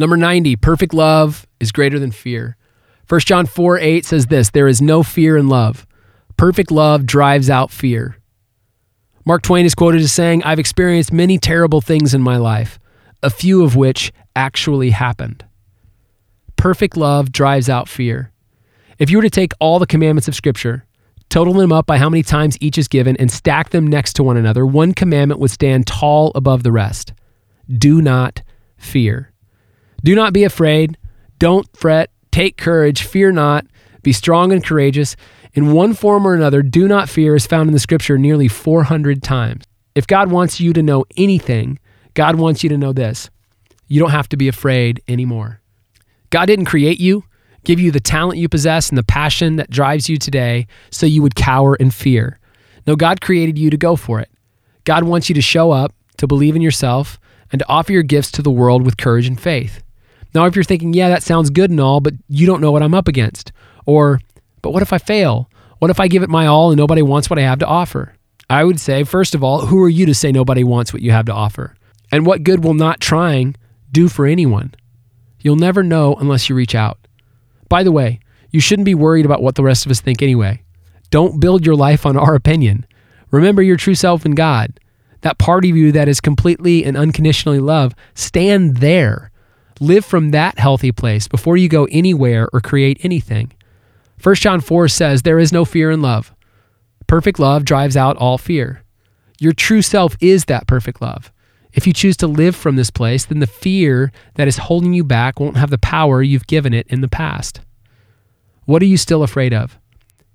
Number 90, perfect love is greater than fear. 1 John 4 8 says this There is no fear in love. Perfect love drives out fear. Mark Twain is quoted as saying, I've experienced many terrible things in my life, a few of which actually happened. Perfect love drives out fear. If you were to take all the commandments of Scripture, total them up by how many times each is given, and stack them next to one another, one commandment would stand tall above the rest Do not fear. Do not be afraid. Don't fret. Take courage. Fear not. Be strong and courageous. In one form or another, do not fear is found in the scripture nearly 400 times. If God wants you to know anything, God wants you to know this you don't have to be afraid anymore. God didn't create you, give you the talent you possess and the passion that drives you today so you would cower in fear. No, God created you to go for it. God wants you to show up, to believe in yourself, and to offer your gifts to the world with courage and faith. Now, if you're thinking, yeah, that sounds good and all, but you don't know what I'm up against, or, but what if I fail? What if I give it my all and nobody wants what I have to offer? I would say, first of all, who are you to say nobody wants what you have to offer? And what good will not trying do for anyone? You'll never know unless you reach out. By the way, you shouldn't be worried about what the rest of us think anyway. Don't build your life on our opinion. Remember your true self in God. That part of you that is completely and unconditionally loved, stand there. Live from that healthy place before you go anywhere or create anything. 1 John 4 says, There is no fear in love. Perfect love drives out all fear. Your true self is that perfect love. If you choose to live from this place, then the fear that is holding you back won't have the power you've given it in the past. What are you still afraid of?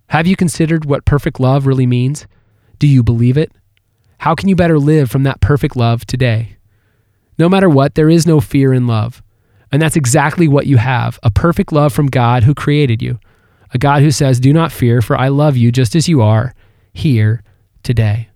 Have you considered what perfect love really means? Do you believe it? How can you better live from that perfect love today? No matter what, there is no fear in love. And that's exactly what you have a perfect love from God who created you, a God who says, Do not fear, for I love you just as you are here today.